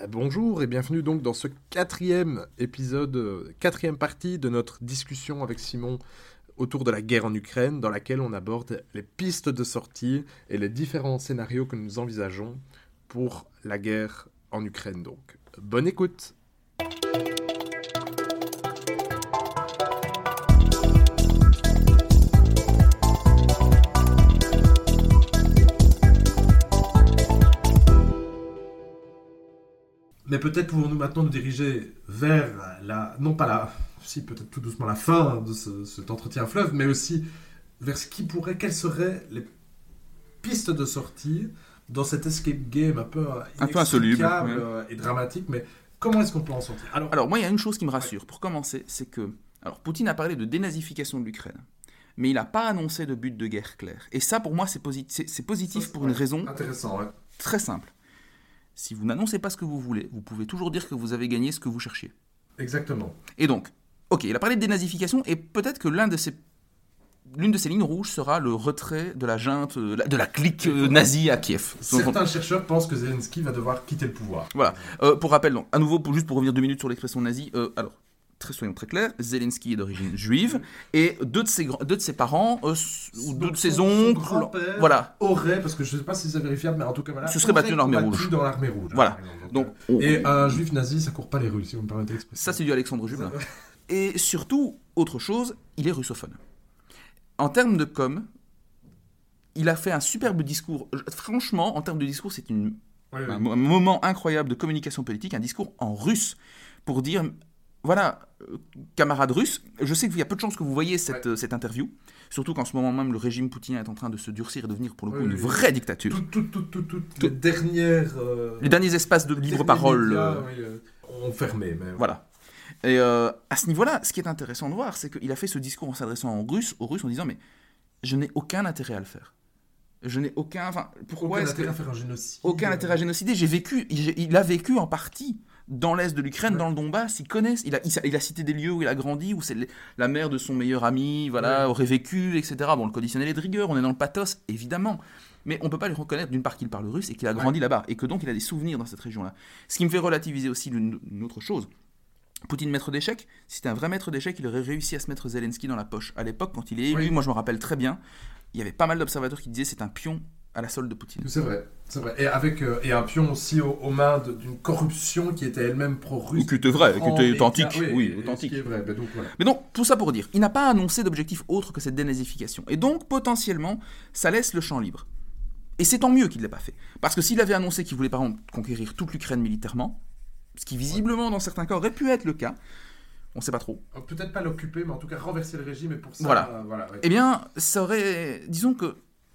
Euh, Bonjour et bienvenue donc dans ce quatrième épisode, euh, quatrième partie de notre discussion avec Simon autour de la guerre en Ukraine, dans laquelle on aborde les pistes de sortie et les différents scénarios que nous envisageons pour la guerre en Ukraine. Donc, bonne écoute. Mais peut-être pouvons-nous maintenant nous diriger vers la, non pas la, si peut-être tout doucement la fin de ce, cet entretien fleuve, mais aussi vers ce qui pourrait, quelles seraient les pistes de sortie dans cet escape game un peu Un peu insoluble, ouais. et dramatique, mais comment est-ce qu'on peut en sortir? Alors, Alors moi, il y a une chose qui me rassure. Pour commencer, c'est que alors Poutine a parlé de dénazification de l'Ukraine, mais il n'a pas annoncé de but de guerre clair. Et ça, pour moi, c'est posi- c'est- c'est positif ça, pour une raison très simple. Si vous n'annoncez pas ce que vous voulez, vous pouvez toujours dire que vous avez gagné ce que vous cherchiez. exactement. Et donc, ok, il a parlé de dénazification, et peut-être que l'un de ces L'une de ces lignes rouges sera le retrait de la junte, euh, de la clique euh, nazie à Kiev. Certains chercheurs pensent que Zelensky va devoir quitter le pouvoir. Voilà. Euh, pour rappel, donc, à nouveau, pour, juste pour revenir deux minutes sur l'expression nazie, euh, alors, très, soyons très clairs, Zelensky est d'origine juive, et deux de ses, deux de ses parents, euh, ou deux de ses oncles, voilà, Aurait, parce que je ne sais pas si c'est vérifiable, mais en tout cas voilà. Se serait battu dans l'armée rouge. dans l'armée rouge. hein, Voilà. donc, euh, on- Et un juif nazi, ça court pas les rues, si vous me permettez l'expression. ça c'est du Alexandre Jublin. Et surtout, autre chose, il est russophone. En termes de com, il a fait un superbe discours. Franchement, en termes de discours, c'est une un moment incroyable de communication politique, un discours en russe pour dire voilà, euh, camarades russes, je sais qu'il y a peu de chances que vous voyez cette, euh, cette interview, surtout qu'en ce moment même le régime poutinien est en train de se durcir et devenir pour le coup Oui, une oui. vraie dictature. Toutes tout, tout, les dernières. euh, Les derniers espaces de libre parole. médias, euh, ont fermé. Mais... Voilà. Et euh, à ce niveau-là, ce qui est intéressant de voir, c'est qu'il a fait ce discours en s'adressant en russe, aux Russes en disant mais je n'ai aucun intérêt à le faire. Je n'ai aucun. Enfin, pourquoi Aucun intérêt que à faire un génocide. aucun intérêt à génocider. J'ai vécu, il, il a vécu en partie dans l'est de l'Ukraine, Ouais. dans le Donbass. Il connaît, il a, il, a- il a cité des lieux où il a grandi, où c'est la mère de son meilleur ami, voilà, Ouais. aurait vécu, etc. Bon, le conditionnel est de rigueur, on est dans le pathos, évidemment. Mais on peut pas lui reconnaître d'une part qu'il parle russe et qu'il a grandi là-bas et que donc il a des souvenirs dans cette région-là. Ce qui me fait relativiser aussi une, une autre chose. Poutine maître d'échecs, si c'était un vrai maître d'échecs, il aurait réussi à se mettre Zelensky dans la poche. À l'époque, quand il est élu, Oui. moi je me rappelle très bien, il y avait pas mal d'observateurs qui disaient c'est un pion à la solde de Poutine. C'est vrai, c'est vrai. Et, avec, euh, et un pion aussi aux, aux mains d'une corruption qui était elle-même pro-russe. Ou qui était vrai, qui était authentique. Oui, et- authentique. Ce qui est vrai. Ben donc, voilà. Mais donc, tout ça pour dire, il n'a pas annoncé d'objectif autre que cette dénazification. Et donc, potentiellement, ça laisse le champ libre. Et c'est tant mieux qu'il ne l'ait pas fait. Parce que s'il avait annoncé qu'il voulait, par exemple, conquérir toute l'Ukraine militairement, ce qui visiblement, dans certains cas, aurait pu être le cas, on ne sait pas trop, Euh, Peut-être pas l'occuper, mais en tout cas renverser le régime. Et pour ça, Voilà. euh, voilà ouais. eh bien, ça aurait... Disons que,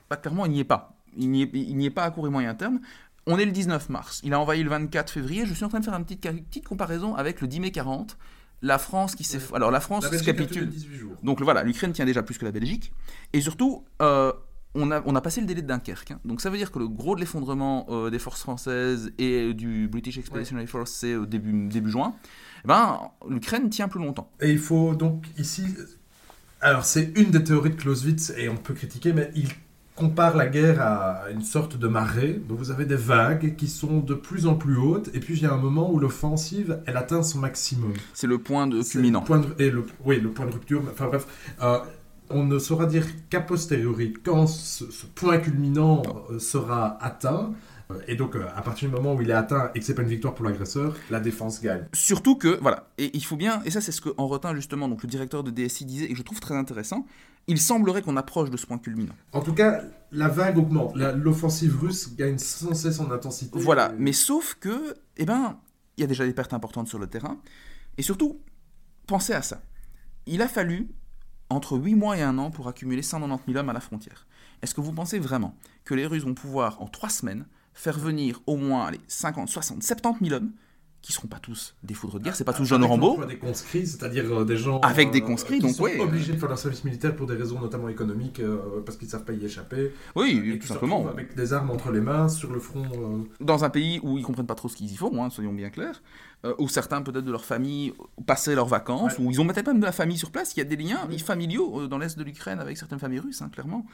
bah, clairement, il n'y est pas. Il n'y est, pas à court et moyen terme. On est le 19 mars. Il a envahi le 24 février. Je suis en train de faire une petite, petite comparaison avec le 10 mai 40. La France qui s'est... Ouais. Alors, la France La se capitule... 18 jours. Donc voilà, l'Ukraine tient déjà plus que la Belgique. Et surtout, euh, on, a, on a passé le délai de Dunkerque. hein. Donc ça veut dire que le gros de l'effondrement euh, des forces françaises et du British Expeditionary Force, c'est au début, début juin. Eh ben, l'Ukraine tient plus longtemps. Et il faut donc ici. Alors, c'est une des théories de Clausewitz, et on peut critiquer, mais il compare la guerre à une sorte de marée. Donc, vous avez des vagues qui sont de plus en plus hautes, et puis il y a un moment où l'offensive, elle atteint son maximum. C'est le point de culminant. le point de- et le, oui, le point de rupture. Enfin bref, euh, on ne saura dire qu'à posteriori, quand ce, ce point culminant euh, sera atteint. Et donc, euh, à partir du moment où il est atteint et que c'est pas une victoire pour l'agresseur, la défense gagne. Surtout que, voilà, et il faut bien, et ça c'est ce qu'en retint justement donc le directeur de DSI disait, et je trouve très intéressant, il semblerait qu'on approche de ce point culminant. En tout cas, la vague augmente. L'offensive russe gagne sans cesse en intensité. Voilà, Et- mais sauf que, eh ben, il y a déjà des pertes importantes sur le terrain. Et surtout, pensez à ça. Il a fallu entre 8 mois et un an pour accumuler 190 000 hommes à la frontière. Est-ce que vous pensez vraiment que les Russes vont pouvoir, en 3 semaines, faire venir au moins allez, 50, 60, 70 000 hommes qui seront pas tous des foudres de guerre, c'est pas tous John Avec Rambo, des conscrits, c'est-à-dire euh, des gens Avec des euh, conscrits, qui donc sont ouais, obligés de faire leur service militaire pour des raisons notamment économiques, euh, parce qu'ils savent pas y échapper. oui, et tout simplement. avec des armes entre les mains sur le front. euh, dans un pays où ils comprennent pas trop ce qu'ils y font, hein, soyons bien clairs, euh, où certains peut-être de leur famille passaient leurs vacances, Ouais. où ils ont peut-être même de la famille sur place, il y a des liens familiaux euh, dans l'est de l'Ukraine avec certaines familles russes, hein, clairement.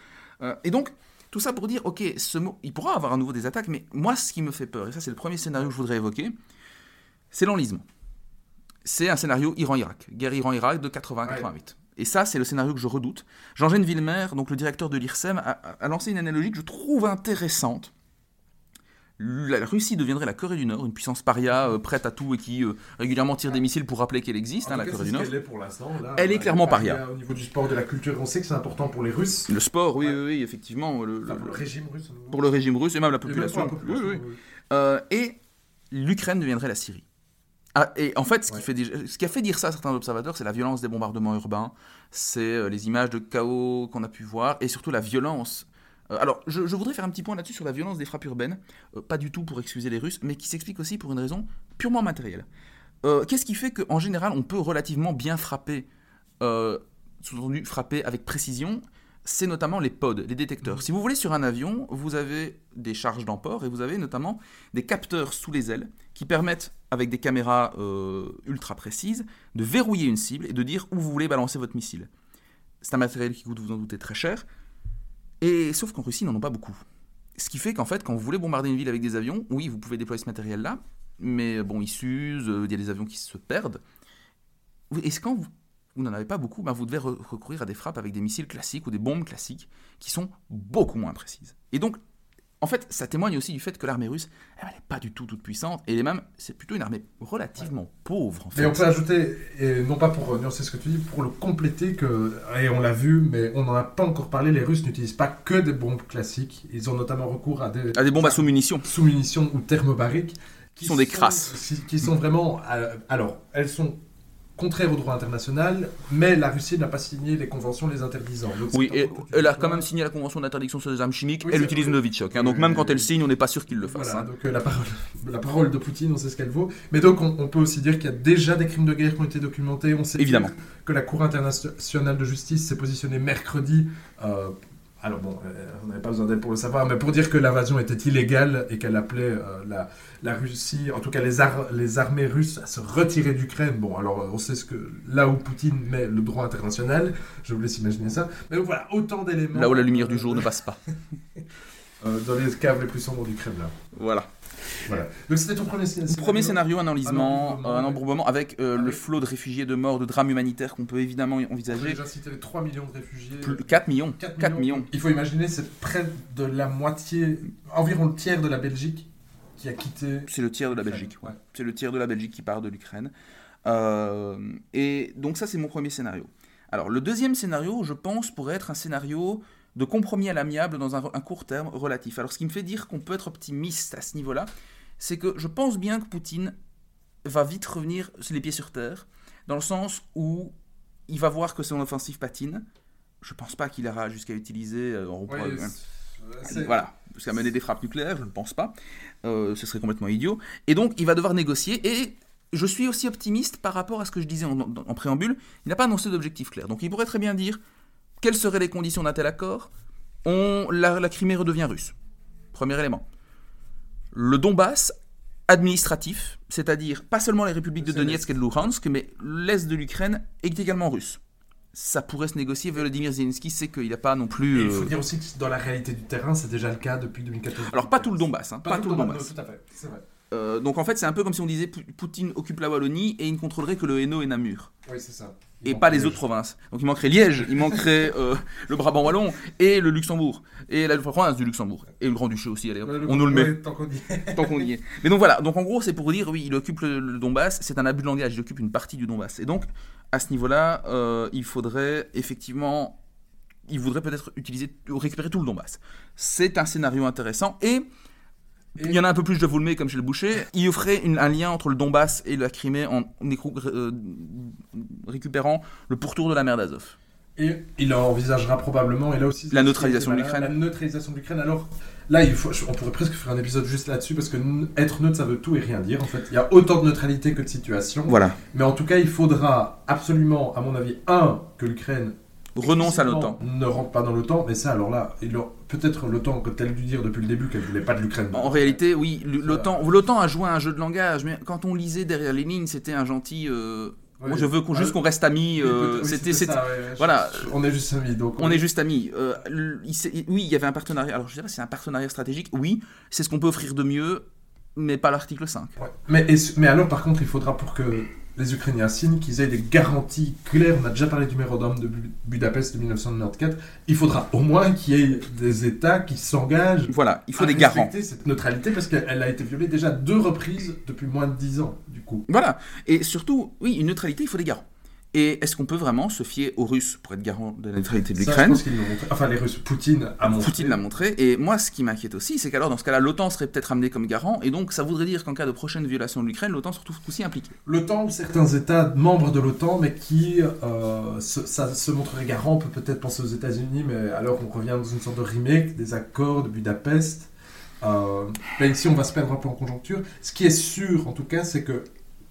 Euh, et donc, tout ça pour dire, ok, ce mot, il pourra avoir à nouveau des attaques, mais moi, ce qui me fait peur, et ça c'est le premier scénario que je voudrais évoquer, c'est l'enlisement. C'est un scénario Iran-Irak, guerre Iran-Irak de 80-88. Et ça, c'est le scénario que je redoute. Jean-Gène Villemer, donc le directeur de l'IRSEM, a, a lancé une analogie que je trouve intéressante la Russie deviendrait la Corée du Nord, une puissance paria euh, prête à tout et qui euh, régulièrement tire des missiles pour rappeler qu'elle existe, hein, la Corée du Nord. Elle est, pour l'instant, elle est clairement paria. Au niveau du sport, de la culture, on sait que c'est important pour les Russes. Le sport, oui, oui, oui, effectivement. Le, pour le régime russe. Pour le régime russe et même la population. Euh, et l'Ukraine deviendrait la Syrie. Ah, et en fait, ce, qui fait ce qui a fait dire ça à certains observateurs, c'est la violence des bombardements urbains, c'est les images de chaos qu'on a pu voir, et surtout la violence alors, je, voudrais faire un petit point là-dessus sur la violence des frappes urbaines, euh, pas du tout pour excuser les Russes, mais qui s'explique aussi pour une raison purement matérielle. Euh, qu'est-ce qui fait qu'en général, on peut relativement bien frapper, sous-entendu frapper avec précision? C'est notamment les pods, les détecteurs. Si vous voulez sur un avion, vous avez des charges d'emport et vous avez notamment des capteurs sous les ailes qui permettent, avec des caméras ultra précises, de verrouiller une cible et de dire où vous voulez balancer votre missile. C'est un matériel qui coûte, vous en doutez, très cher. Et sauf qu'en Russie, ils n'en ont pas beaucoup. Ce qui fait qu'en fait, quand vous voulez bombarder une ville avec des avions, oui, vous pouvez déployer ce matériel-là, mais bon, ils s'usent, il y a des avions qui se perdent. Et quand vous, vous n'en avez pas beaucoup, ben vous devez recourir à des frappes avec des missiles classiques ou des bombes classiques qui sont beaucoup moins précises. Et donc, en fait, ça témoigne aussi du fait que l'armée russe, elle n'est pas du tout toute puissante, et même, c'est plutôt une armée relativement pauvre. En fait. Et on peut ajouter, et non pas pour nuancer ce que tu dis, pour le compléter, que, et on l'a vu, mais on n'en a pas encore parlé, les Russes n'utilisent pas que des bombes classiques, ils ont notamment recours à des... À des bombes à sous-munitions. Sous-munitions ou thermobariques. Qui sont des crasses. Qui sont vraiment... Euh, alors, elles sont contraire au droit international, mais la Russie n'a pas signé les conventions les interdisant. oui, et elle a quand même signé la convention d'interdiction sur les armes chimiques, elle utilise Novichok, hein, donc même quand elle signe, on n'est pas sûr qu'il le fasse. Voilà, hein. donc euh, la, parole, la parole de Poutine, on sait ce qu'elle vaut. Mais donc on, peut aussi dire qu'il y a déjà des crimes de guerre qui ont été documentés. On sait Évidemment. que la Cour internationale de justice s'est positionnée mercredi euh, alors bon, euh, on n'avait pas besoin d'elle pour le savoir, mais pour dire que l'invasion était illégale et qu'elle appelait euh, la, la, Russie, en tout cas les, les armées russes, à se retirer d'Ukraine. Bon, alors on sait ce que là où Poutine met le droit international, je vous laisse imaginer ça. Mais voilà, autant d'éléments. Là où la lumière du jour ne passe pas. Euh, dans les caves les plus sombres du Kremlin. Voilà. Voilà. Donc c'était ton premier scénario. Premier scénario, un enlisement, un embourbement, avec euh, le flot de réfugiés, de morts, de drames humanitaires qu'on peut évidemment envisager. J'ai déjà cité les 3 millions de réfugiés. 4 millions. 4, millions. Il faut imaginer, c'est près de la moitié, environ le tiers de la Belgique qui a quitté. C'est le tiers de la Belgique, ouais. C'est le tiers de la Belgique qui part de l'Ukraine. Euh, et donc ça, c'est mon premier scénario. Alors le deuxième scénario, je pense, pourrait être un scénario de compromis à l'amiable dans un, court terme relatif. Alors ce qui me fait dire qu'on peut être optimiste à ce niveau-là, c'est que je pense bien que Poutine va vite revenir les pieds sur terre, dans le sens où il va voir que son offensive patine. Je pense pas qu'il ira jusqu'à utiliser euh, voilà, jusqu'à mener des frappes nucléaires, je ne pense pas. Euh, ce serait complètement idiot. Et donc il va devoir négocier et je suis aussi optimiste par rapport à ce que je disais en, en préambule. Il n'a pas annoncé d'objectif clair. Donc il pourrait très bien dire quelles seraient les conditions d'un tel accord? On, la, Crimée redevient russe. Premier élément. Le Donbass, administratif, c'est-à-dire pas seulement les républiques de Donetsk et de Luhansk, mais l'est de l'Ukraine est également russe. Ça pourrait se négocier. Volodymyr Zelensky sait qu'il n'a pas non plus. il faut euh, dire aussi que dans la réalité du terrain, c'est déjà le cas depuis 2014. Alors pas tout le Donbass, hein, pas, tout le Donbass. tout à fait, c'est vrai. Euh, donc en fait, c'est un peu comme si on disait Poutine occupe la Wallonie et il ne contrôlerait que le Hainaut et Namur. Oui, c'est ça et pas les autres provinces. Donc il manquerait Liège, il manquerait euh, le Brabant wallon et le Luxembourg et la province du Luxembourg et le Grand Duché aussi. Allez, on nous le met. tant qu'on y est. tant qu'on y est. Mais donc voilà. Donc en gros, c'est pour dire oui, il occupe le, Donbass. C'est un abus de langage. Il occupe une partie du Donbass. Et donc à ce niveau-là, euh, il faudrait effectivement, il voudrait peut-être utiliser, récupérer tout le Donbass. C'est un scénario intéressant et il y en a un peu plus, je vous le mets comme chez le boucher. Il ferait un lien entre le Donbass et la Crimée en euh, récupérant le pourtour de la mer d'Azov. Et il envisagera probablement, et là aussi... La neutralisation de l'Ukraine. La neutralisation de l'Ukraine. Alors là, il faut, on pourrait presque faire un épisode juste là-dessus, parce que être neutre, ça veut tout et rien dire. En fait, il y a autant de neutralité que de situation. Voilà. Mais en tout cas, il faudra absolument, à mon avis, un, que l'Ukraine renonce à l'OTAN. Ne rentre pas dans l'OTAN, mais ça, alors là, peut-être l'OTAN, quand elle dû dire depuis le début qu'elle voulait pas de l'Ukraine. En réalité, oui, l'OTAN, l'OTAN a joué un jeu de langage, mais quand on lisait derrière les lignes, c'était un gentil. Euh, moi, je veux juste qu'on reste amis. Euh, c'était, voilà. on est juste amis, donc. On est juste amis. Euh, oui, il y avait un partenariat. Alors, je dirais, c'est un partenariat stratégique. Oui, c'est ce qu'on peut offrir de mieux. mais pas l'article 5. Ouais. Mais, mais alors, par contre, il faudra pour que les Ukrainiens signent qu'ils aient des garanties claires. On a déjà parlé du mémorandum de Bu- Budapest de 1994. Il faudra au moins qu'il y ait des États qui s'engagent Voilà, il faut à des garants. cette neutralité parce qu'elle a été violée déjà deux reprises depuis moins de dix ans, du coup. Voilà. Et surtout, oui, une neutralité, il faut des garants. Et est-ce qu'on peut vraiment se fier aux Russes pour être garant de la neutralité de l'Ukraine. Enfin, les Russes, Poutine a montré. Poutine l'a montré. Et moi, ce qui m'inquiète aussi, c'est qu'alors, dans ce cas-là, l'OTAN serait peut-être amené comme garant. Et donc, ça voudrait dire qu'en cas de prochaine violation de l'Ukraine, l'OTAN se retrouve aussi impliquée. L'OTAN ou certains États membres de l'OTAN, mais qui euh, se, ça se montrerait garant, on peut peut-être penser aux États-Unis, mais alors on revient dans une sorte de remake des accords de Budapest. Euh, mais ici, on va se perdre un peu en conjoncture. Ce qui est sûr, en tout cas, c'est que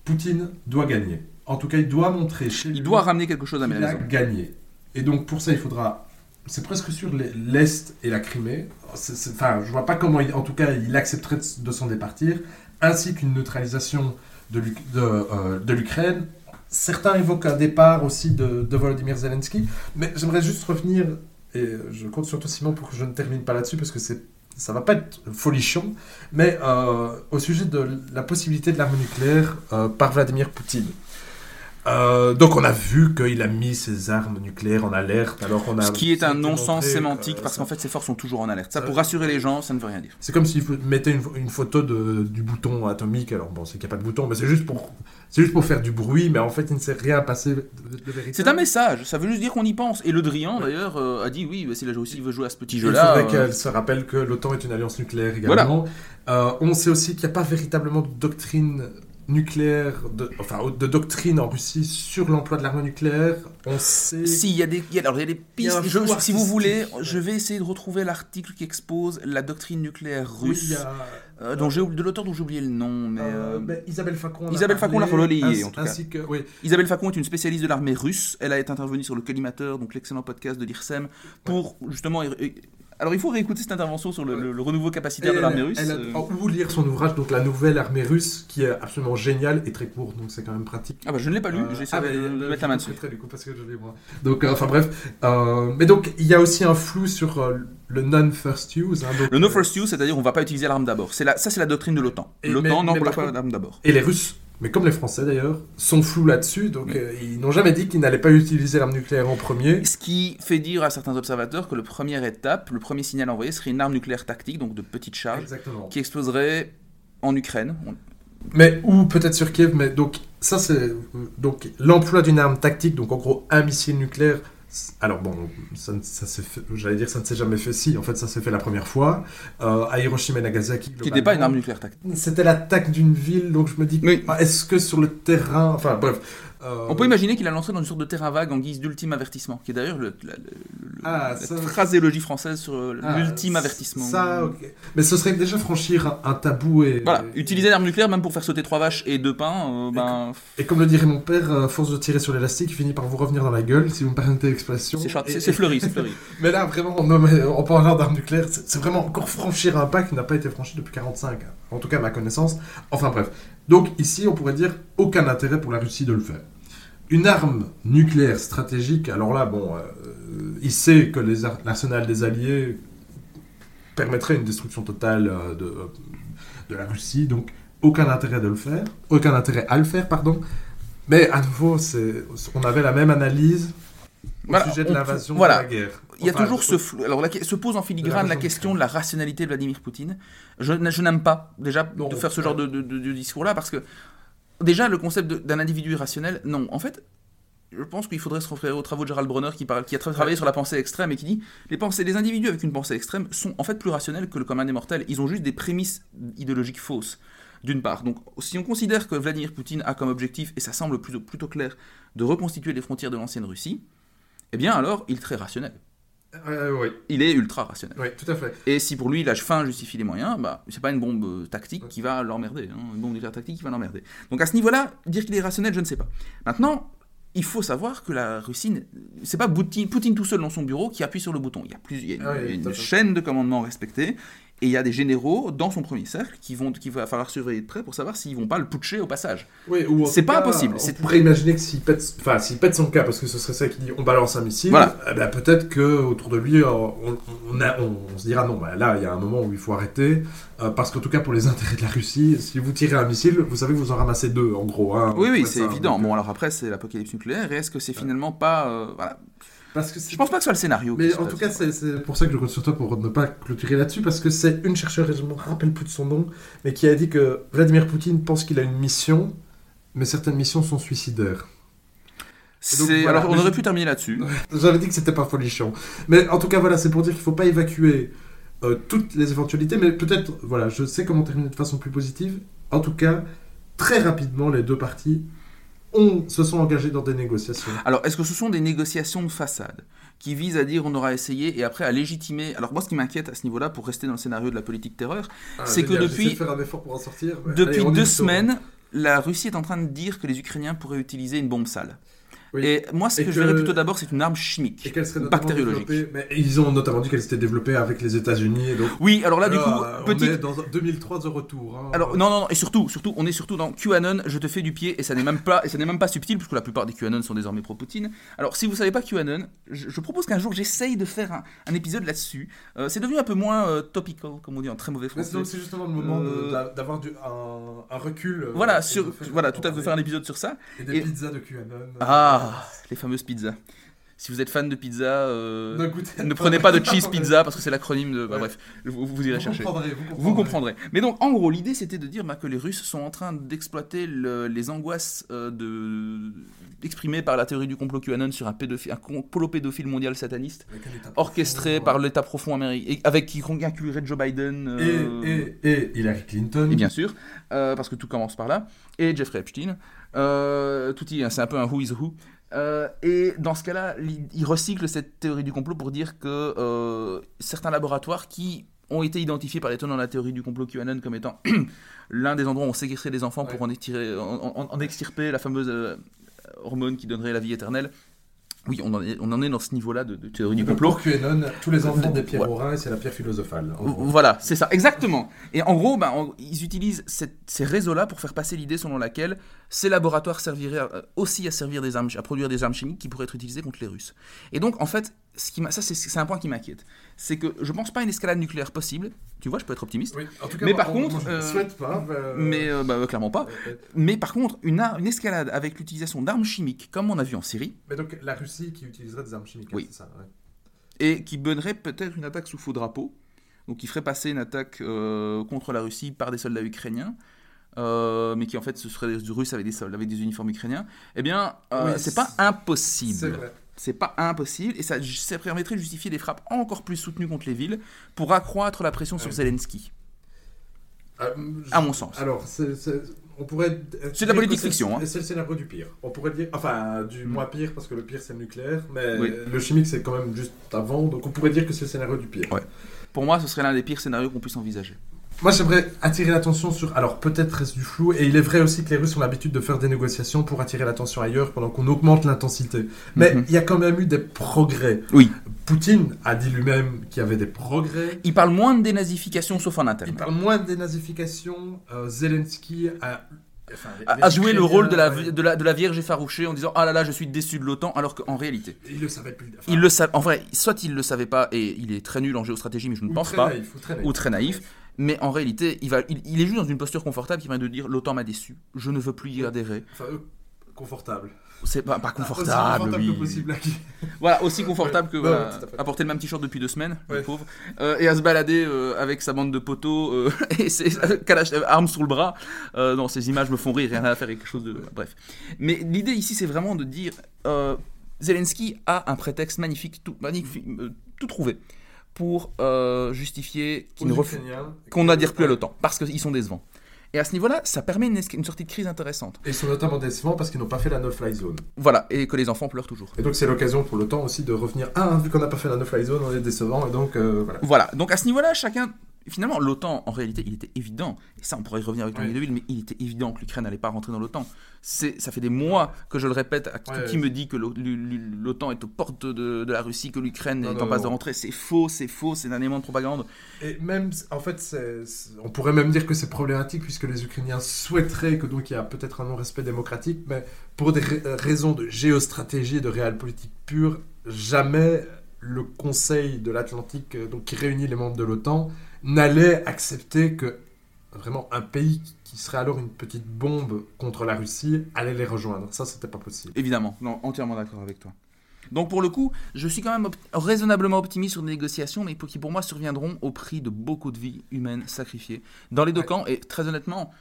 Poutine doit gagner. En tout cas, il doit montrer chez lui Il doit ramener quelque chose à la qu'il a gagné. Et donc, pour ça, il faudra. C'est presque sûr les- l'Est et la Crimée. Enfin, je vois pas comment, il- en tout cas, il accepterait de, s'en départir, ainsi qu'une neutralisation de euh, de l'Ukraine. Certains évoquent un départ aussi de, de Volodymyr Zelensky, mais j'aimerais juste revenir, et je compte sur toi Simon pour que je ne termine pas là-dessus, parce que c'est ça va pas être folichon, mais euh, au sujet de la possibilité de l'arme nucléaire euh, par Vladimir Poutine. Euh, donc on a vu qu'il a mis ses armes nucléaires en alerte, alors qu'on a... Ce qui est un non-sens montré, sémantique euh, parce qu'en fait, ces forces sont toujours en alerte. Ça, pour rassurer les gens, ça ne veut rien dire. C'est comme si vous mettez une, une photo de, du bouton atomique, alors bon, c'est qu'il n'y a pas de bouton, mais c'est juste pour... C'est juste pour faire du bruit, mais en fait, il ne s'est rien passé de, de. C'est un message, ça veut juste dire qu'on y pense. Et Le Drian, d'ailleurs, euh, a dit oui, s'il a aussi veut jouer à ce petit Il jeu-là. faudrait euh, qu'elle se rappelle que l'OTAN est une alliance nucléaire également. Euh, on sait aussi qu'il n'y a pas véritablement de doctrine nucléaire, de, enfin de doctrine en Russie sur l'emploi de l'arme nucléaire. On sait... Si, il y a des, il y a- alors, il y a des Il y a pistes. Je- si vous voulez, je vais essayer de retrouver l'article qui expose la doctrine nucléaire Oui, russe, y a- euh, dont de l'auteur dont j'ai oublié le nom. Mais, Euh, euh, ben, Isabelle Facon. Isabelle Facon l'a parlé, relayé, en tout cas. Que, oui, Isabelle Facon est une spécialiste de l'armée russe. Elle a été intervenue sur le Collimateur, donc l'excellent podcast de l'IRSEM, pour justement. Alors il faut réécouter cette intervention sur le, Ouais. le- le renouveau capacitaire de l'armée russe. a- euh. ou lire son ouvrage, donc La Nouvelle Armée Russe, qui est absolument génial et très court, donc c'est quand même pratique. Ah bah je ne l'ai pas lu, Euh, j'ai essayé ah, de, mais, de euh, mettre la main le dessus. prêterai, du coup, parce que je l'ai moi. Donc, euh, enfin bref. Euh, mais donc, il y a aussi un flou sur le non-first use. hein, donc, Le no euh, first use, c'est-à-dire on va pas utiliser l'arme d'abord. C'est la, ça c'est la doctrine de l'OTAN. L'OTAN par pas l'arme d'abord. Et les Russes, mais comme les Français d'ailleurs, sont flous là-dessus, donc euh, ils n'ont jamais dit qu'ils n'allaient pas utiliser l'arme nucléaire en premier. Ce qui fait dire à certains observateurs que le première étape, le premier signal envoyé serait une arme nucléaire tactique, donc de petite charge, Exactement. qui exploserait en Ukraine. On- Mais ou peut-être sur Kiev, mais donc ça c'est donc l'emploi d'une arme tactique, donc en gros un missile nucléaire. Alors bon, ça, j'allais dire ça ne s'est jamais fait si, en fait ça s'est fait la première fois euh, à Hiroshima et Nagasaki. Qui n'était pas une arme nucléaire tactique. C'était l'attaque d'une ville, donc je me dis, Oui. ah, est-ce que sur le terrain, enfin bref. Euh, On peut imaginer qu'il a lancé dans une sorte de terrain vague en guise d'ultime avertissement, qui est d'ailleurs le- la, le- le- Ah, la phraséologie française sur euh, ah, l'ultime avertissement. Ça, ok. Mais ce serait déjà franchir un, tabou et. Voilà, utiliser l'arme nucléaire même pour faire sauter trois vaches et deux pains, euh, ben, Et comme le dirait mon père, à force de tirer sur l'élastique, il finit par vous revenir dans la gueule, si vous me permettez l'expression. c'est Et- fleuri, c'est fleuri. Mais là, vraiment, en, nommé- en parlant d'armes nucléaires, c'est vraiment encore franchir un pas qui n'a pas été franchi depuis 45, hein. en tout cas à ma connaissance. Enfin bref. Donc ici, on pourrait dire aucun intérêt pour la Russie de le faire. Une arme nucléaire stratégique, alors là, bon, euh, il sait que l'arsenal des Alliés permettrait une destruction totale euh, de, de la Russie, donc aucun intérêt de le faire, aucun intérêt à le faire, pardon. Mais à nouveau, on avait la même analyse au Voilà, sujet de on- l'invasion voilà. de la guerre. Il y a Enfin, toujours ce flou. Alors, la, se pose en filigrane la question de la rationalité de Vladimir Poutine. Je, n'aime pas, déjà, Non, de faire ce genre de, de- de- de discours-là, parce que, déjà, le concept d'un individu irrationnel, non. En fait, je pense qu'il faudrait se référer aux travaux de Gerald Bronner, qui, parle, qui a tra- travaillé sur la pensée extrême et qui dit les, pensées, les individus avec une pensée extrême sont en fait plus rationnels que le commun des mortels. Ils ont juste des prémices idéologiques fausses. D'une part, donc si on considère que Vladimir Poutine a comme objectif, et ça semble plutôt, plutôt clair, de reconstituer les frontières de l'ancienne Russie, eh bien alors il est très rationnel. Euh, oui, Il est ultra rationnel. oui, tout à fait. Et si pour lui la fin justifie les moyens, bah c'est pas une bombe euh, tactique qui va l'emmerder, hein, une bombe nucléaire tactique qui va l'emmerder. Donc à ce niveau-là, dire qu'il est rationnel, je ne sais pas. Maintenant, il faut savoir que la Russie, c'est pas Poutine, Poutine tout seul dans son bureau qui appuie sur le bouton. Il y a, plus, il y a une, Ah oui, une chaîne de commandement respectée. Et il y a des généraux dans son premier cercle qui vont, qu'il va falloir surveiller de près pour savoir s'ils vont pas le putcher au passage. Oui, ou C'est pas cas, impossible, On pourrait imaginer que s'il pète, enfin, s'il pète son cas, parce que ce serait ça qui dit on balance un missile, Voilà. eh ben, peut-être que autour de lui, on, on, a- on- on se dira non, bah, là, il y a un moment où il faut arrêter, euh, parce qu'en tout cas, pour les intérêts de la Russie, si vous tirez un missile, vous savez que vous en ramassez deux, en gros. hein. Oui, oui, c'est évident. Bon, euh, alors après, c'est l'apocalypse nucléaire. Et est-ce que c'est finalement pas. euh, voilà. Parce que Je pense pas que ce soit le scénario. Mais en tout cas, c'est pour ça que je compte sur toi pour ne pas clôturer là-dessus, parce que c'est une chercheuse, et je me rappelle plus de son nom, mais qui a dit que Vladimir Poutine pense qu'il a une mission, mais certaines missions sont suicidaires. C'est- donc, voilà, alors, on aurait je- pu terminer là-dessus. J'avais dit que c'était pas folichon. Mais en tout cas, voilà, c'est pour dire qu'il faut pas évacuer euh, toutes les éventualités, mais peut-être, voilà, je sais comment terminer de façon plus positive. En tout cas, très rapidement, les deux parties ont, se sont engagées dans des négociations. Alors, est-ce que ce sont des négociations de façade qui visent à dire on aura essayé et après à légitimer? Alors, moi, ce qui m'inquiète à ce niveau-là, pour rester dans le scénario de la politique terreur, Ah, C'est que depuis- j'essaie de faire un effort pour en sortir. mais depuis allez, on y deux semaines, la Russie est en train de dire que les Ukrainiens pourraient utiliser une bombe sale. Oui. Et moi, ce Et que, je verrais plutôt d'abord, c'est une arme chimique. Et qu'elle serait bactériologique. Mais ils ont notamment dit qu'elle s'était développée avec les États-Unis. Et donc, Oui, alors là, du coup, Là, on petite. est dans 2003 de retour. hein. Alors non non non et surtout surtout on est surtout dans QAnon je te fais du pied et ça n'est même pas et ça n'est même pas subtil puisque la plupart des QAnon sont désormais pro Poutine. Alors si vous savez pas QAnon, je, je propose qu'un jour j'essaye de faire un, un épisode là-dessus. Euh, c'est devenu un peu moins euh, topical comme on dit en très mauvais français. c'est justement le moment Euh, d'avoir un, un recul. euh, Voilà sur voilà tout à fait faire un épisode sur ça. Et des et- pizzas de QAnon. Ah les fameuses pizzas. Si vous êtes fan de pizza, euh, Ne goûtez ne pas. prenez pas de cheese pizza parce que c'est l'acronyme de. bah, Ouais. bref, vous, vous irez Vous chercher. comprendrez, vous comprendrez. Vous comprendrez. Mais donc, en gros, l'idée, c'était de dire bah, que les Russes sont en train d'exploiter le- les angoisses euh, de... exprimées par la théorie du complot QAnon sur un, pédophile, un complot pédophile mondial sataniste, orchestré profond, par ouais. l'État profond américain, avec qui inclurait Joe Biden. euh, Et, et, et Hillary Clinton. et bien sûr, parce que tout commence par là, et Jeffrey Epstein. Tout y est, c'est un peu un who is who. Euh, et dans ce cas-là, il recycle cette théorie du complot pour dire que euh, certains laboratoires qui ont été identifiés par les tenants de la théorie du complot QAnon comme étant l'un des endroits où on séquestrait des enfants pour en, extirper, en, en- en extirper la fameuse euh, hormone qui donnerait la vie éternelle. Oui, on en est, on en est dans ce niveau-là de, de théorie du complot. Pour QAnon, tous les enfants des pierres Ouais. au c'est la pierre philosophale. Voilà, c'est ça, exactement. Et en gros, ben, en- ils utilisent cette- ces réseaux-là pour faire passer l'idée selon laquelle ces laboratoires serviraient à- aussi à servir des armes, à produire des armes chimiques qui pourraient être utilisées contre les Russes. Et donc, en fait, ce qui ça c'est un point qui m'inquiète, c'est que je pense pas à une escalade nucléaire possible. Tu vois, je peux être optimiste, Oui, en tout cas, Mais par on- contre, ne euh, souhaite pas. mais euh, bah, clairement pas. euh, euh, Mais par contre, une, une escalade avec l'utilisation d'armes chimiques, comme on a vu en Syrie, Mais donc la Russie qui utiliserait des armes chimiques, Oui. c'est ça. ouais. et qui donnerait peut-être une attaque sous faux drapeau, donc qui ferait passer une attaque euh, contre la Russie par des soldats ukrainiens, euh, mais qui en fait ce seraient des Russes avec des soldats, avec des uniformes ukrainiens, eh bien, euh, Oui, c'est pas c'est- C'est impossible. vrai. C'est pas impossible, et ça, ça permettrait de justifier des frappes encore plus soutenues contre les villes pour accroître la pression sur. Zelensky, Ah, à mon sens. Alors, on pourrait. C'est de la politique fiction, hein. C'est le scénario du pire. On pourrait dire. Enfin, du Mm. moins pire, parce que le pire c'est le nucléaire, mais Oui. le chimique c'est quand même juste avant, donc on pourrait dire que c'est le scénario du pire. Ouais. Pour moi, ce serait l'un des pires scénarios qu'on puisse envisager. Moi j'aimerais attirer l'attention sur. Alors, peut-être reste du flou, et il est vrai aussi que les Russes ont l'habitude de faire des négociations pour attirer l'attention ailleurs pendant qu'on augmente l'intensité. Mais Mhm. il y a quand même eu des progrès. Oui. Poutine a dit lui-même qu'il y avait des progrès. Il parle moins de dénazification, sauf en interne. Il parle moins de dénazification. euh, Zelensky a. enfin, les- A, les a joué le rôle de la, Ukrainiens, de, la, de la Vierge effarouchée en disant Ah là là, je suis déçu de l'OTAN, alors qu'en réalité, Il le savait plus. enfin, il le savait. En vrai, soit il le savait pas et il est très nul en géostratégie, mais je ne ou pense très pas, naïf, ou très naïf. ou très naïf. Mais en réalité, il, va, il, il est juste dans une posture confortable qui vient de dire l'OTAN m'a déçu, je ne veux plus y adhérer. Enfin, confortable. C'est pas, pas Aussi confortable, confortable oui. que possible. Voilà, aussi confortable que voilà, à porter le même t-shirt depuis deux semaines, le pauvre, Euh, et à se balader euh, avec sa bande de poteaux euh, et ses armes sous le bras. Non, ces images me font rire, rien à faire avec quelque chose de. Bref. Mais l'idée ici, c'est vraiment de dire Zelensky a un prétexte magnifique, tout, magnifique, tout trouvé pour euh, justifier qu'on n'adhère plus à l'OTAN, parce qu'ils sont décevants. Et à ce niveau-là, ça permet une, une sortie de crise intéressante. Et ils sont notamment décevants parce qu'ils n'ont pas fait la no-fly zone. Voilà, et que les enfants pleurent toujours. Et donc c'est l'occasion pour l'OTAN aussi de revenir. Ah, vu qu'on n'a pas fait la no-fly zone, on est décevant. Et donc euh, voilà. Voilà, donc à ce niveau-là, chacun Finalement, l'OTAN, en réalité, il était évident, et ça on pourrait y revenir avec Tony. Deville, mais il était évident que l'Ukraine n'allait pas rentrer dans l'OTAN. Ça fait des mois que je le répète à Ouais, qui me dit que l'OTAN est aux portes de, de la Russie, que l'Ukraine est en passe de rentrer. C'est faux, c'est faux, c'est un élément de propagande. Et même, en fait, on pourrait même dire que c'est problématique puisque les Ukrainiens souhaiteraient que donc il y a peut-être un non-respect démocratique, mais pour des euh, raisons de géostratégie et de réalpolitik pure, jamais le Conseil de l'Atlantique, euh, donc qui réunit les membres de l'OTAN, n'allait accepter que vraiment un pays qui serait alors une petite bombe contre la Russie allait les rejoindre. Ça, c'était pas possible. Évidemment, non, entièrement d'accord avec toi. Donc pour le coup, je suis quand même op- raisonnablement optimiste sur des négociations, mais pour- qui pour moi surviendront au prix de beaucoup de vies humaines sacrifiées dans les deux Ouais. camps. Et très honnêtement,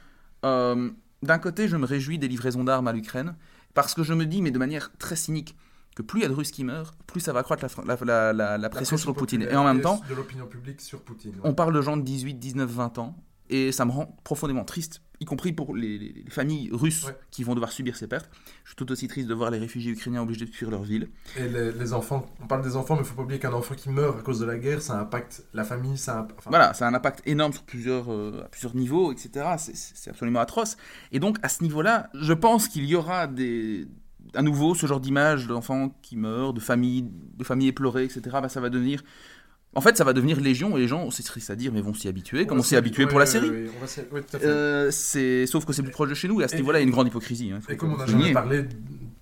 euh, d'un côté, je me réjouis des livraisons d'armes à l'Ukraine, parce que je me dis, mais de manière très cynique, que plus il y a de Russes qui meurent, plus ça va accroître la, fr- la- la- la- la pression sur Poutine. Et en même temps, de l'opinion publique sur Poutine. ouais. on parle de gens de 18, 19, 20 ans, et ça me rend profondément triste, y compris pour les, les- les familles russes Ouais. qui vont devoir subir ces pertes. Je suis tout aussi triste de voir les réfugiés ukrainiens obligés de fuir leur ville. Et les, les enfants, on parle des enfants, mais il faut pas oublier qu'un enfant qui meurt à cause de la guerre, ça impacte la famille, ça imp- enfin, Voilà, ça a un impact énorme sur plusieurs, euh, à plusieurs niveaux, etc. C'est absolument atroce. Et donc, à ce niveau-là, je pense qu'il y aura des, à nouveau ce genre d'image d'enfants qui meurent, de familles, de familles éplorées, etc. Bah, ça va devenir. En fait, ça va devenir légion et les gens, c'est triste à dire, mais vont s'y habituer, comme on s'y est habitué Ouais, pour la série. ouais, on va. Euh, c'est sauf que c'est plus proche de chez nous et à ce niveau-là il y a une grande hypocrisie. hein, Et comme on pas a le jamais parlé,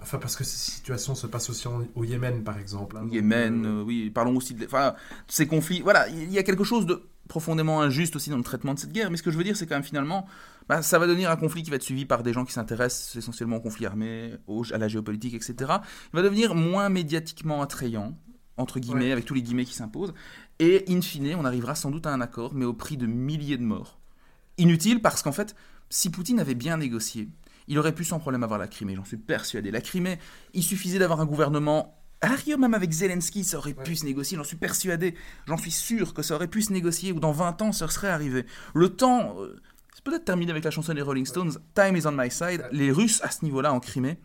enfin parce que ces situations se passent aussi en- au Yémen, par exemple. hein, Yémen, euh, euh, oui, parlons aussi de enfin, ces conflits. Voilà, il y a quelque chose de profondément injuste aussi dans le traitement de cette guerre. Mais ce que je veux dire, c'est quand même finalement, bah, ça va devenir un conflit qui va être suivi par des gens qui s'intéressent essentiellement au conflit armé, au- à la géopolitique, etc. Il va devenir moins médiatiquement attrayant, entre guillemets, Ouais. avec tous les guillemets qui s'imposent. Et in fine, on arrivera sans doute à un accord, mais au prix de milliers de morts. Inutile parce qu'en fait, si Poutine avait bien négocié, il aurait pu sans problème avoir la Crimée, j'en suis persuadé. La Crimée, il suffisait d'avoir un gouvernement. Rigueur, même avec Zelensky, ça aurait pu se négocier, j'en suis persuadé. J'en suis sûr que ça aurait pu se négocier, ou dans 20 ans, ça serait arrivé. Le temps. euh, c'est peut-être terminé avec la chanson des Rolling Stones, Time is on my side. Les Russes, à ce niveau-là, en Crimée,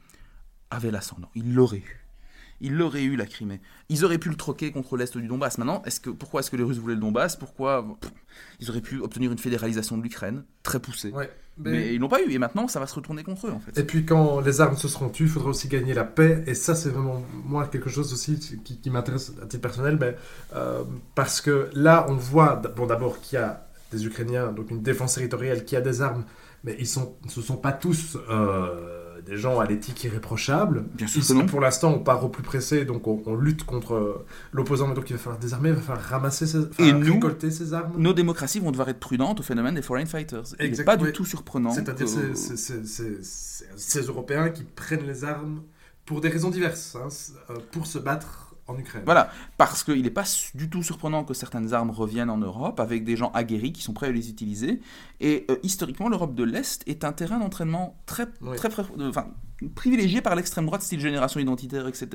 avaient l'ascendant. Ils l'auraient eu. Ils l'auraient eu, la Crimée. Ils auraient pu le troquer contre l'Est du Donbass. Maintenant, est-ce que, pourquoi est-ce que les Russes voulaient le Donbass? Pourquoi Pff, Ils auraient pu obtenir une fédéralisation de l'Ukraine, très poussée. ouais, Mais, mais- ils l'ont pas eu. Et maintenant, ça va se retourner contre eux, en fait. Et puis quand les armes se seront tues, il faudra aussi gagner la paix. Et ça, c'est vraiment moi quelque chose aussi qui, qui m'intéresse à titre personnel, mais euh, parce que là, on voit bon d'abord qu'il y a des Ukrainiens, donc une défense territoriale qui a des armes, mais ils sont, ce sont pas tous euh, des gens à l'éthique irréprochable. Bien sûr Ils- que non. Pour l'instant, on part au plus pressé, donc on, on lutte contre euh, l'opposant, mais donc il va falloir désarmer, il va falloir ramasser, ses, enfin, Et nous, récolter ses armes. Nos démocraties vont devoir être prudentes au phénomène des foreign fighters. Exact, pas du tout surprenant. C'est-à-dire que- c'est- c'est- c'est- c'est- c'est- ces Européens qui prennent les armes pour des raisons diverses, hein, euh, pour se battre en Ukraine. Voilà, parce qu'il n'est pas du tout surprenant que certaines armes reviennent en Europe avec des gens aguerris qui sont prêts à les utiliser. Et euh, historiquement, l'Europe de l'Est est un terrain d'entraînement très, Oui. très, très- enfin, privilégié par l'extrême droite, style génération identitaire, etc.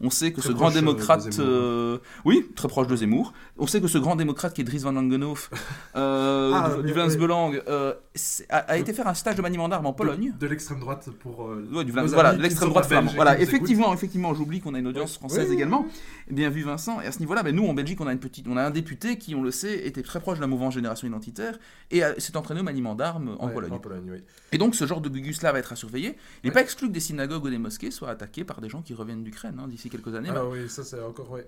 On sait que Très ce grand euh, démocrate, euh, oui, très proche de Zemmour. On sait que ce grand démocrate qui est Dries van Langenhoff, euh, Ah, du, mais- du Vlaams mais- Belang, euh, c'est- a, a été faire un stage de maniement d'armes en Pologne. De, de l'extrême droite pour. Ouais, du Vlaams- voilà, l'extrême droite flamande. Voilà, effectivement, effectivement, j'oublie qu'on a une audience française oui, également. oui, Bien vu Vincent, et à ce niveau-là, ben, nous en Belgique on a une petite, on a un député qui, on le sait, était très proche de la mouvance Génération Identitaire et s'est entraîné au maniement d'armes en Ouais, Pologne. En Pologne, oui. Et donc ce genre de gugus-là va être à surveiller. Il n'est pas exclu que des synagogues ou des mosquées soient attaquées par des gens qui reviennent d'Ukraine hein, d'ici quelques années. Ah oui, ça c'est encore. Ouais.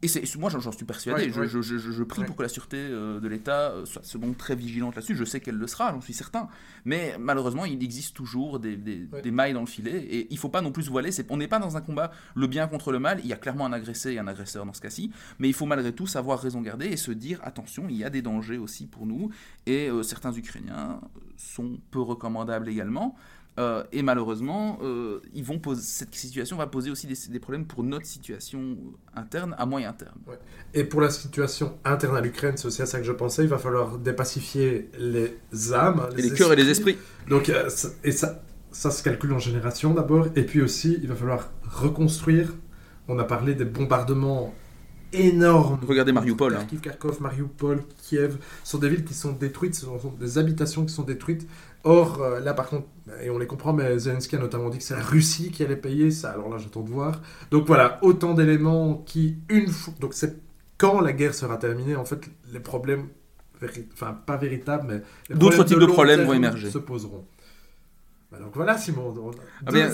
Et moi j'en suis persuadé, Ouais, je, ouais. je- je- je- je prie Ouais. pour que la sûreté euh, de l'État euh, soit très vigilante là-dessus, je sais qu'elle le sera, j'en suis certain. Mais malheureusement, il existe toujours des, des- Ouais. des mailles dans le filet, et il ne faut pas non plus voiler, on n'est pas dans un combat le bien contre le mal, il y a clairement un agressé et un agresseur dans ce cas-ci, mais il faut malgré tout savoir raison garder et se dire, attention, il y a des dangers aussi pour nous, et euh, certains Ukrainiens sont peu recommandables également. Euh, et malheureusement, euh, ils vont poser, cette situation va poser aussi des, des problèmes pour notre situation interne à moyen terme. Et pour la situation interne à l'Ukraine, c'est aussi à ça que je pensais, il va falloir dépacifier les âmes, Et les cœurs et les esprits. Donc, euh, ça- et ça, ça se calcule en génération d'abord, et puis aussi, il va falloir reconstruire. On a parlé des bombardements énormes. Regardez Mariupol, hein. Kharkiv, Kharkov, Mariupol, Kiev, ce sont des villes qui sont détruites, ce sont des habitations qui sont détruites. Or, euh, là par contre, et on les comprend, mais Zelensky a notamment dit que c'est la Russie qui allait payer ça. Alors là, j'attends de voir. Donc voilà, autant d'éléments qui, une fois. Donc c'est quand la guerre sera terminée, en fait, les problèmes enfin pas véritables, mais D'autres types de problèmes vont émerger. Se poseront. Bah, donc voilà, Simon. on- Ah deux, bien,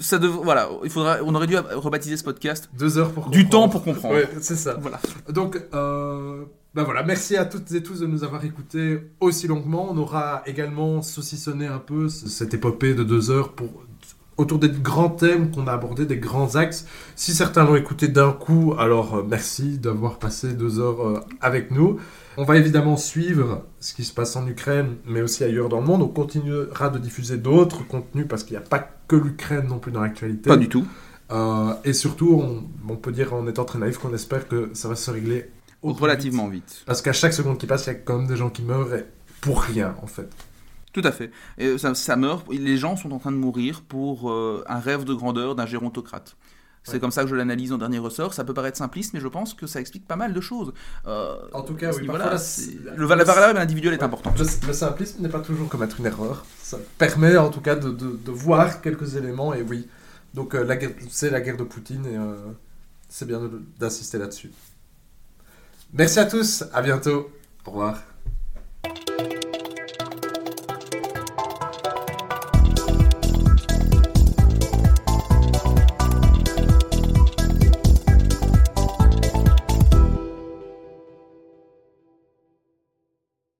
ça dev- voilà, il faudra, on aurait dû rebaptiser ce podcast deux heures pour du comprendre. temps pour comprendre. Ouais, c'est ça. Voilà. Donc, euh, ben voilà, merci à toutes et tous de nous avoir écoutés aussi longuement. On aura également saucissonné un peu ce- cette épopée de deux heures pour autour des grands thèmes qu'on a abordés, des grands axes. Si certains l'ont écouté d'un coup, alors euh, merci d'avoir passé deux heures euh, avec nous. On va évidemment suivre ce qui se passe en Ukraine, mais aussi ailleurs dans le monde. On continuera de diffuser d'autres contenus parce qu'il n'y a pas que l'Ukraine non plus dans l'actualité. Pas du tout. Euh, et surtout, on, on peut dire en étant très naïf qu'on espère que ça va se régler Relativement vite. vite. Parce qu'à chaque seconde qui passe, il y a quand même des gens qui meurent pour rien en fait. Tout à fait. Et ça, ça meurt. Les gens sont en train de mourir pour euh, un rêve de grandeur d'un gérontocrate. C'est Ouais. comme ça que je l'analyse en dernier ressort. Ça peut paraître simpliste, mais je pense que ça explique pas mal de choses. Euh, En tout cas, oui, parfois, le, la variable individuelle est Ouais. importante. Le, le simplisme n'est pas toujours commettre une erreur. Ça permet en tout cas de, de- de voir quelques éléments et oui. Donc euh, c'est la guerre de Poutine et euh, c'est bien d'insister là-dessus. Merci à tous, à bientôt, au revoir.